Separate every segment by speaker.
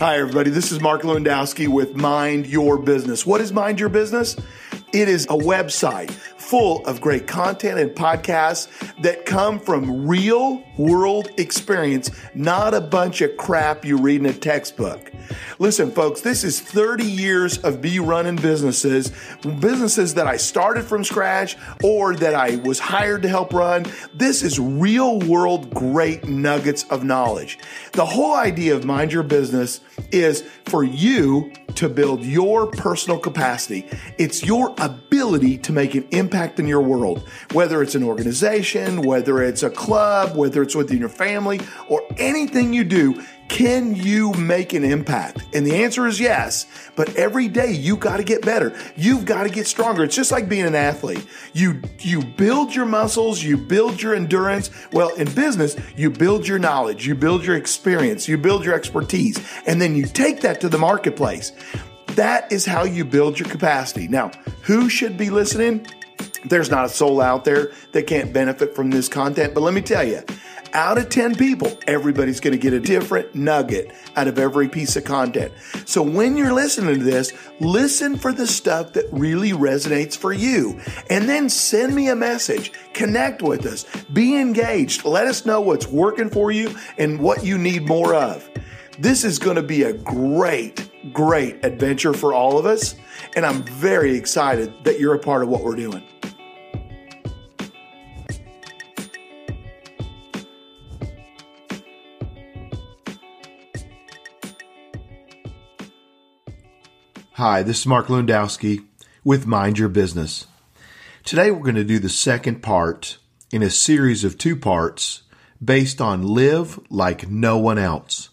Speaker 1: Hi, everybody. This is Mark Lewandowski with Mind Your Business. What is Mind Your Business? It is a website full of great content and podcasts that come from real world experience, not a bunch of crap you read in a textbook. Listen, folks, this is 30 years of me running businesses, businesses that I started from scratch or that I was hired to help run. This is real world great nuggets of knowledge. The whole idea of Mind Your Business is for you to build your personal capacity. It's your ability to make an impact in your world, whether it's an organization, whether it's a club, whether it's within your family, or anything you do. Can you make an impact? And the answer is yes. But every day you got to get better. You've got to get stronger. It's just like being an athlete. You you build your muscles, you build your endurance. Well, in business, you build your knowledge, you build your experience, you build your expertise, and then you take that to the marketplace. That is how you build your capacity. Now, who should be listening? There's not a soul out there that can't benefit from this content, but let me tell you, out of 10 people, everybody's going to get a different nugget out of every piece of content. So when you're listening to this, listen for the stuff that really resonates for you. And then send me a message. Connect with us. Be engaged. Let us know what's working for you and what you need more of. This is going to be a great, great adventure for all of us. And I'm very excited that you're a part of what we're doing. Hi, this is Mark Lewandowski with Mind Your Business. Today we're going to do the second part in a series of two parts based on Live Like No One Else.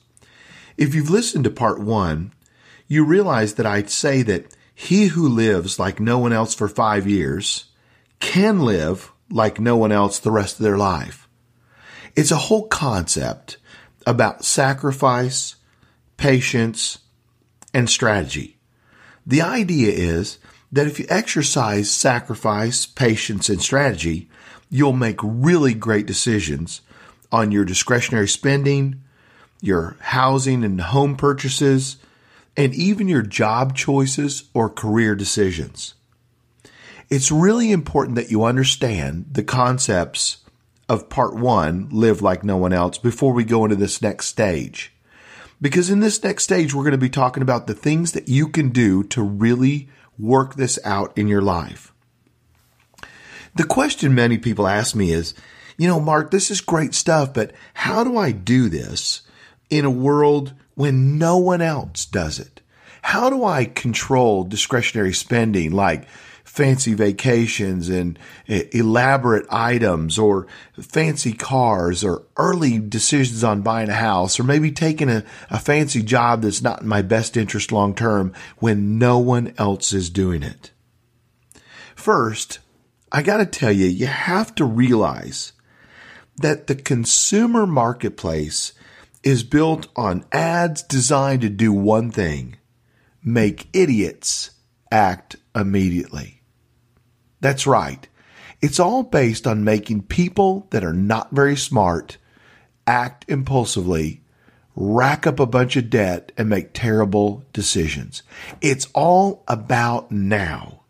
Speaker 1: If you've listened to part one, you realize that I'd say that he who lives like no one else for five years can live like no one else the rest of their life. It's a whole concept about sacrifice, patience, and strategy. The idea is that if you exercise sacrifice, patience, and strategy, you'll make really great decisions on your discretionary spending, your housing and home purchases, and even your job choices or career decisions. It's really important that you understand the concepts of part one, live like no one else, before we go into this next stage. Because in this next stage, we're going to be talking about the things that you can do to really work this out in your life. The question many people ask me is, you know, Mark, this is great stuff, but how do I do this in a world when no one else does it? How do I control discretionary spending like fancy vacations and elaborate items or fancy cars or early decisions on buying a house or maybe taking a, a fancy job that's not in my best interest long term when no one else is doing it. First, I got to tell you, you have to realize that the consumer marketplace is built on ads designed to do one thing make idiots act immediately. That's right. It's all based on making people that are not very smart act impulsively, rack up a bunch of debt, and make terrible decisions. It's all about now.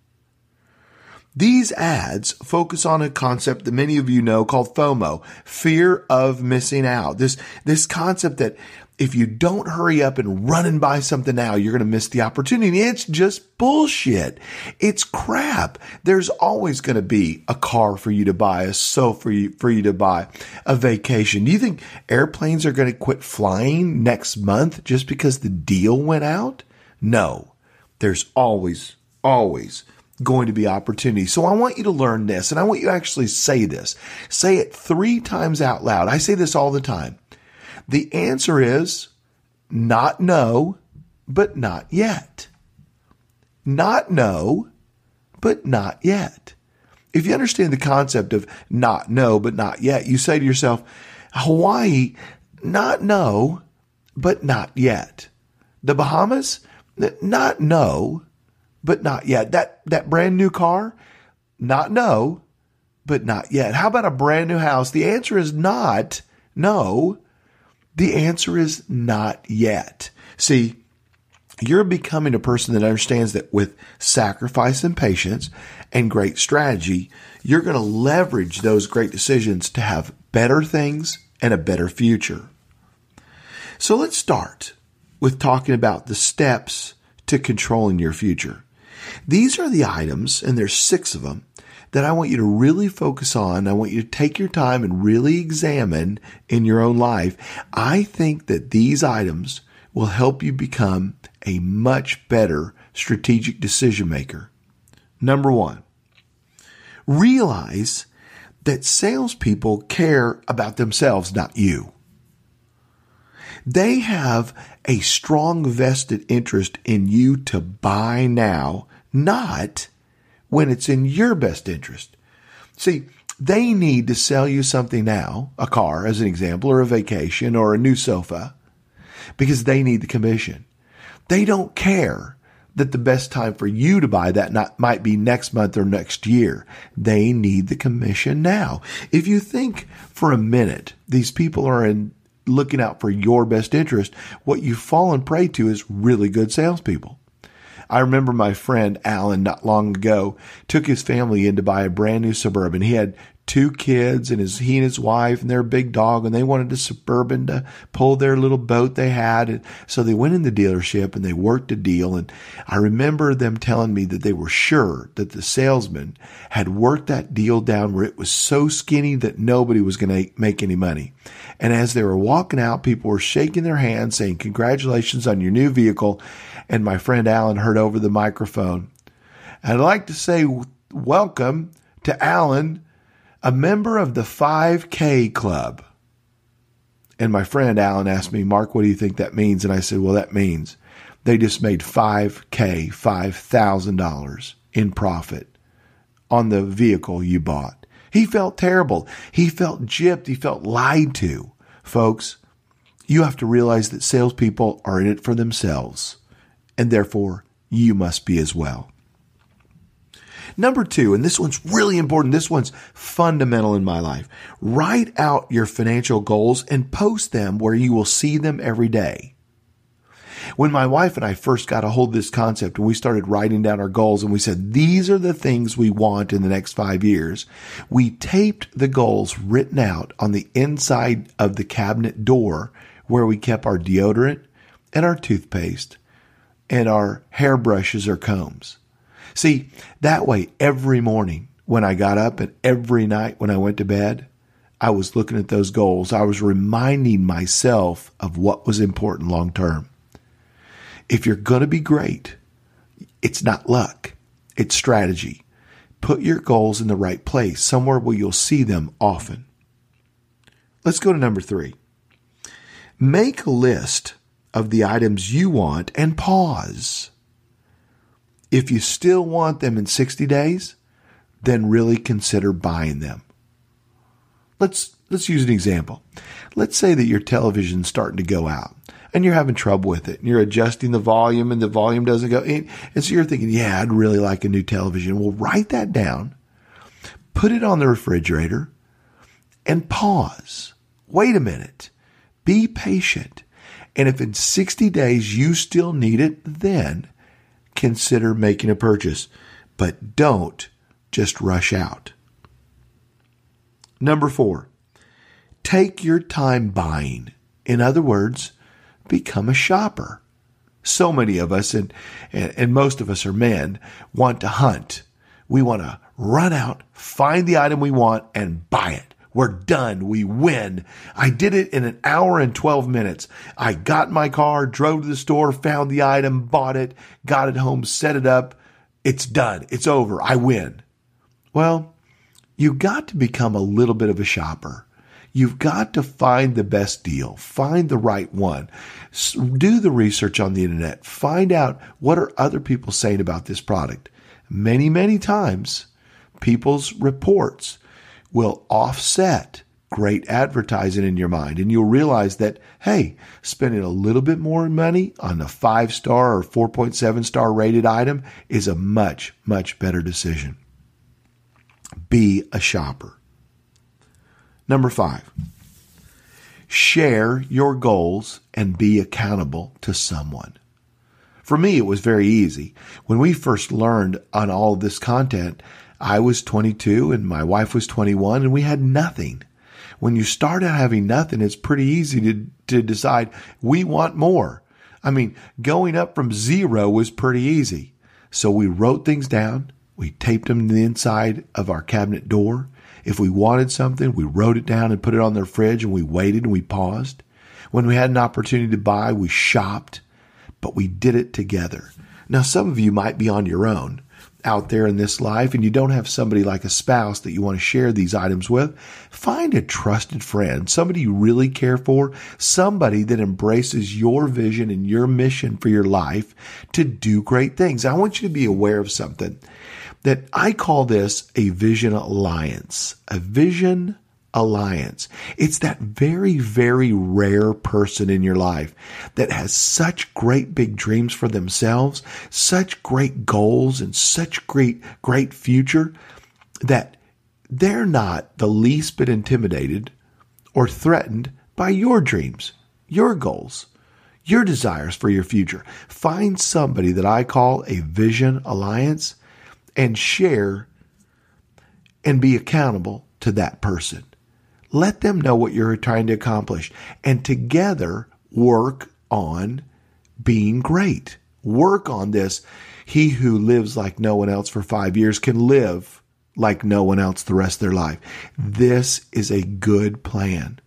Speaker 1: These ads focus on a concept that many of you know called FOMO, fear of missing out. This, this concept that if you don't hurry up and run and buy something now, you're going to miss the opportunity. It's just bullshit. It's crap. There's always going to be a car for you to buy, a sofa for you, for you to buy, a vacation. Do you think airplanes are going to quit flying next month just because the deal went out? No. There's always, always going to be opportunity. So I want you to learn this and I want you to actually say this. Say it three times out loud. I say this all the time. The answer is not no, but not yet. Not no, but not yet. If you understand the concept of not no, but not yet, you say to yourself, Hawaii, not no, but not yet. The Bahamas, not no, but not yet. That, that brand new car, not no, but not yet. How about a brand new house? The answer is not no, the answer is not yet. See, you're becoming a person that understands that with sacrifice and patience and great strategy, you're going to leverage those great decisions to have better things and a better future. So let's start with talking about the steps to controlling your future. These are the items, and there's six of them, that I want you to really focus on. I want you to take your time and really examine in your own life. I think that these items will help you become a much better strategic decision maker. Number one, realize that salespeople care about themselves, not you. They have a strong vested interest in you to buy now, not when it's in your best interest. See, they need to sell you something now, a car as an example, or a vacation, or a new sofa, because they need the commission. They don't care that the best time for you to buy that not, might be next month or next year. They need the commission now. If you think for a minute these people are in looking out for your best interest, what you've fallen prey to is really good salespeople. I remember my friend Alan not long ago took his family in to buy a brand new Suburban. He had two kids and his he and his wife and their big dog and they wanted a suburban to pull their little boat they had. And so they went in the dealership and they worked a deal. And I remember them telling me that they were sure that the salesman had worked that deal down where it was so skinny that nobody was going to make any money. And as they were walking out people were shaking their hands saying congratulations on your new vehicle and my friend Alan heard over the microphone I'd like to say welcome to Alan a member of the 5K club. And my friend Alan asked me, Mark, what do you think that means? And I said, well, that means they just made 5K, $5,000 in profit on the vehicle you bought. He felt terrible. He felt gypped. He felt lied to. Folks, you have to realize that salespeople are in it for themselves, and therefore you must be as well. Number two, and this one's really important. This one's fundamental in my life. Write out your financial goals and post them where you will see them every day. When my wife and I first got a hold of this concept and we started writing down our goals and we said, these are the things we want in the next five years, we taped the goals written out on the inside of the cabinet door where we kept our deodorant and our toothpaste and our hairbrushes or combs. See, that way, every morning when I got up and every night when I went to bed, I was looking at those goals. I was reminding myself of what was important long term. If you're going to be great, it's not luck, it's strategy. Put your goals in the right place, somewhere where you'll see them often. Let's go to number three. Make a list of the items you want and pause. If you still want them in 60 days, then really consider buying them. Let's let's use an example. Let's say that your television's starting to go out and you're having trouble with it and you're adjusting the volume and the volume doesn't go in. And so you're thinking, yeah, I'd really like a new television. Well, write that down, put it on the refrigerator and pause. Wait a minute. Be patient. And if in 60 days you still need it, then consider making a purchase, but don't just rush out. Number four, take your time buying. In other words, become a shopper. So many of us, and, and, and most of us are men, want to hunt. We want to run out, find the item we want, and buy it. We're done. We win. I did it in an hour and 12 minutes. I got my car, drove to the store, found the item, bought it, got it home, set it up. It's done. It's over. I win. Well, you've got to become a little bit of a shopper. You've got to find the best deal, find the right one, do the research on the internet, find out what are other people saying about this product. Many, many times, people's reports will offset great advertising in your mind. And you'll realize that, hey, spending a little bit more money on a five star or 4.7 star rated item is a much, much better decision. Be a shopper. Number five, share your goals and be accountable to someone. For me, it was very easy. When we first learned on all of this content, I was 22 and my wife was 21 and we had nothing. When you start out having nothing, it's pretty easy to, to decide we want more. I mean, going up from zero was pretty easy. So we wrote things down. We taped them to the inside of our cabinet door. If we wanted something, we wrote it down and put it on their fridge and we waited and we paused. When we had an opportunity to buy, we shopped, but we did it together. Now, some of you might be on your own out there in this life and you don't have somebody like a spouse that you want to share these items with, find a trusted friend, somebody you really care for, somebody that embraces your vision and your mission for your life to do great things. I want you to be aware of something that I call this a vision alliance, a vision alliance. It's that very, very rare person in your life that has such great big dreams for themselves, such great goals and such great, great future that they're not the least bit intimidated or threatened by your dreams, your goals, your desires for your future. Find somebody that I call a vision alliance and share and be accountable to that person. Let them know what you're trying to accomplish and together work on being great. Work on this. He who lives like no one else for five years can live like no one else the rest of their life. This is a good plan.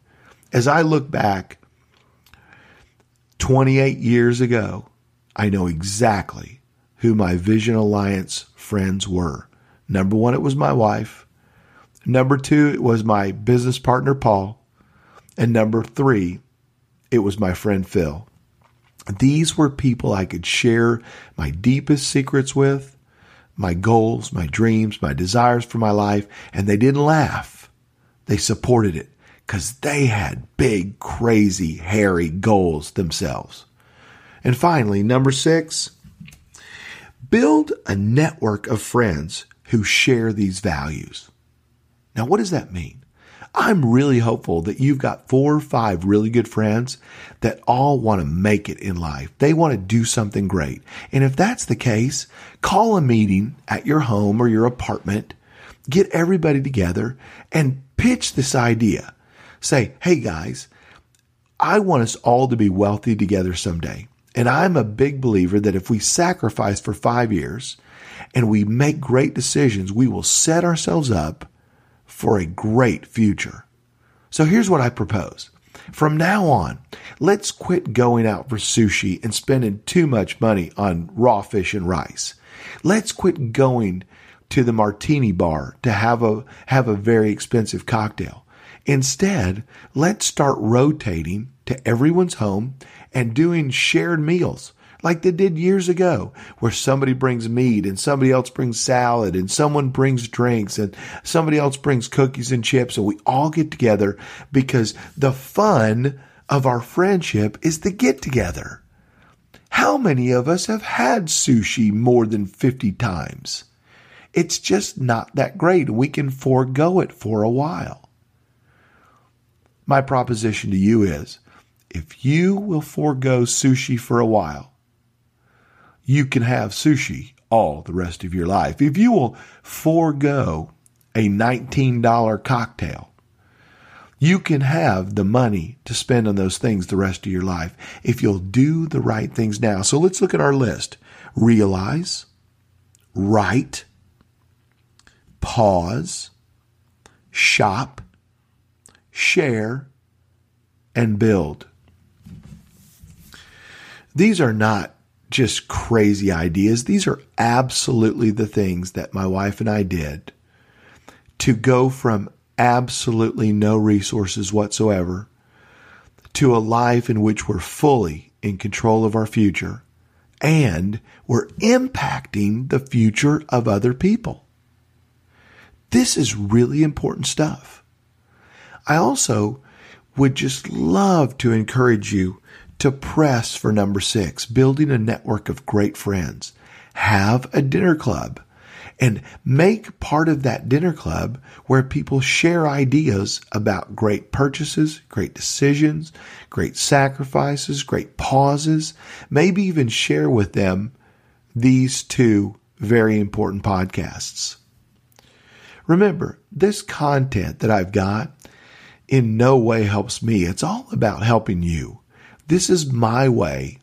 Speaker 1: As I look back 28 years ago, I know exactly who my Vision Alliance friends were. Number one, it was my wife. Number two, it was my business partner, Paul. And number three, it was my friend, Phil. These were people I could share my deepest secrets with, my goals, my dreams, my desires for my life, and they didn't laugh. They supported it because they had big, crazy, hairy goals themselves. And finally, number six, build a network of friends who share these values. Now, what does that mean? I'm really hopeful that you've got four or five really good friends that all want to make it in life. They want to do something great. And if that's the case, call a meeting at your home or your apartment, get everybody together and pitch this idea. Say, hey guys, I want us all to be wealthy together someday. And I'm a big believer that if we sacrifice for five years and we make great decisions, we will set ourselves up for a great future. So here's what I propose. From now on, let's quit going out for sushi and spending too much money on raw fish and rice. Let's quit going to the martini bar to have a have a very expensive cocktail. Instead, let's start rotating to everyone's home and doing shared meals like they did years ago, where somebody brings meat and somebody else brings salad and someone brings drinks and somebody else brings cookies and chips and we all get together because the fun of our friendship is the get together. How many of us have had sushi more than 50 times? It's just not that great. We can forego it for a while. My proposition to you is if you will forego sushi for a while, you can have sushi all the rest of your life. If you will forego a $19 cocktail, you can have the money to spend on those things the rest of your life if you'll do the right things now. So let's look at our list. Realize, write, pause, shop, share, and build. These are not just crazy ideas. These are absolutely the things that my wife and I did to go from absolutely no resources whatsoever to a life in which we're fully in control of our future and we're impacting the future of other people. This is really important stuff. I also would just love to encourage you to press for number six, building a network of great friends. Have a dinner club and make part of that dinner club where people share ideas about great purchases, great decisions, great sacrifices, great pauses, maybe even share with them these two very important podcasts. Remember, this content that I've got in no way helps me. It's all about helping you. This is my way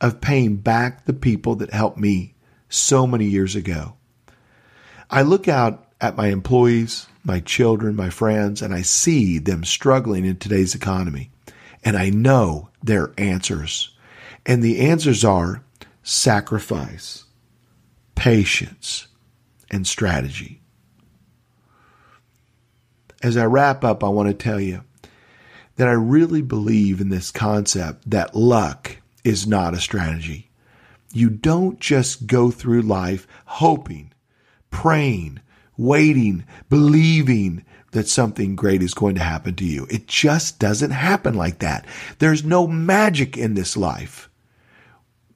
Speaker 1: of paying back the people that helped me so many years ago. I look out at my employees, my children, my friends, and I see them struggling in today's economy. And I know their answers. And the answers are sacrifice, patience, and strategy. As I wrap up, I want to tell you that I really believe in this concept that luck is not a strategy. You don't just go through life hoping praying, waiting, believing that something great is going to happen to you. It just doesn't happen like that. There's no magic in this life.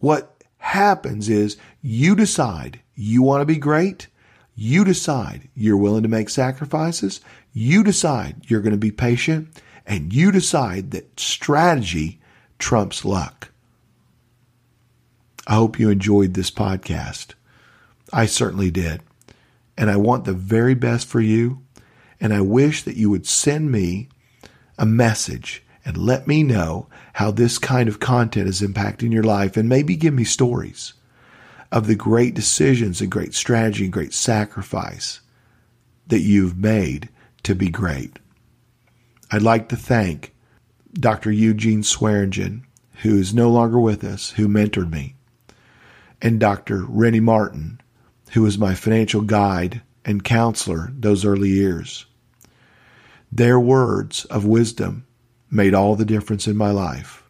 Speaker 1: What happens is you decide you want to be great. You decide you're willing to make sacrifices. You decide you're going to be patient and you decide that strategy trumps luck. I hope you enjoyed this podcast. I certainly did and I want the very best for you. And I wish that you would send me a message and let me know how this kind of content is impacting your life and maybe give me stories of the great decisions and great strategy and great sacrifice that you've made to be great. I'd like to thank Dr. Eugene Swearingen, who is no longer with us, who mentored me, and Dr. Rennie Martin, who was my financial guide and counselor those early years. Their words of wisdom made all the difference in my life,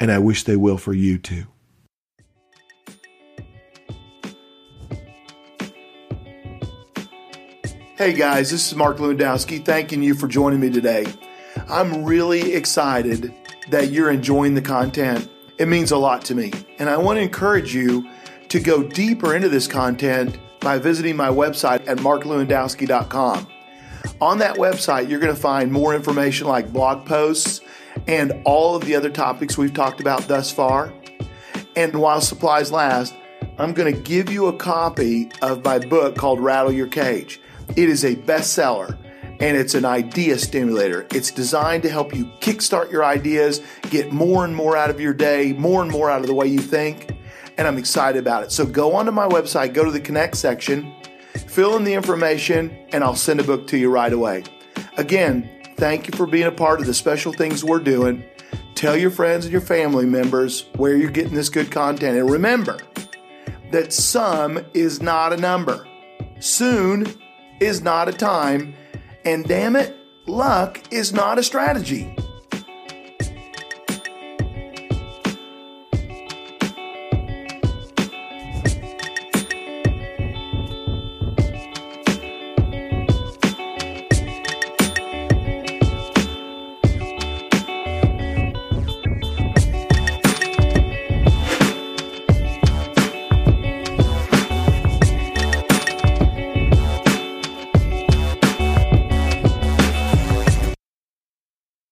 Speaker 1: and I wish they will for you too. Hey guys, this is Mark Lewandowski thanking you for joining me today. I'm really excited that you're enjoying the content. It means a lot to me, and I want to encourage you to go deeper into this content by visiting my website at marklewandowski.com. On that website, you're going to find more information like blog posts and all of the other topics we've talked about thus far. And while supplies last, I'm going to give you a copy of my book called Rattle Your Cage. It is a bestseller and it's an idea stimulator. It's designed to help you kickstart your ideas, get more and more out of your day, more and more out of the way you think and I'm excited about it. So go onto my website, go to the Connect section, fill in the information, and I'll send a book to you right away. Again, thank you for being a part of the special things we're doing. Tell your friends and your family members where you're getting this good content. And remember that some is not a number, soon is not a time, and damn it, luck is not a strategy.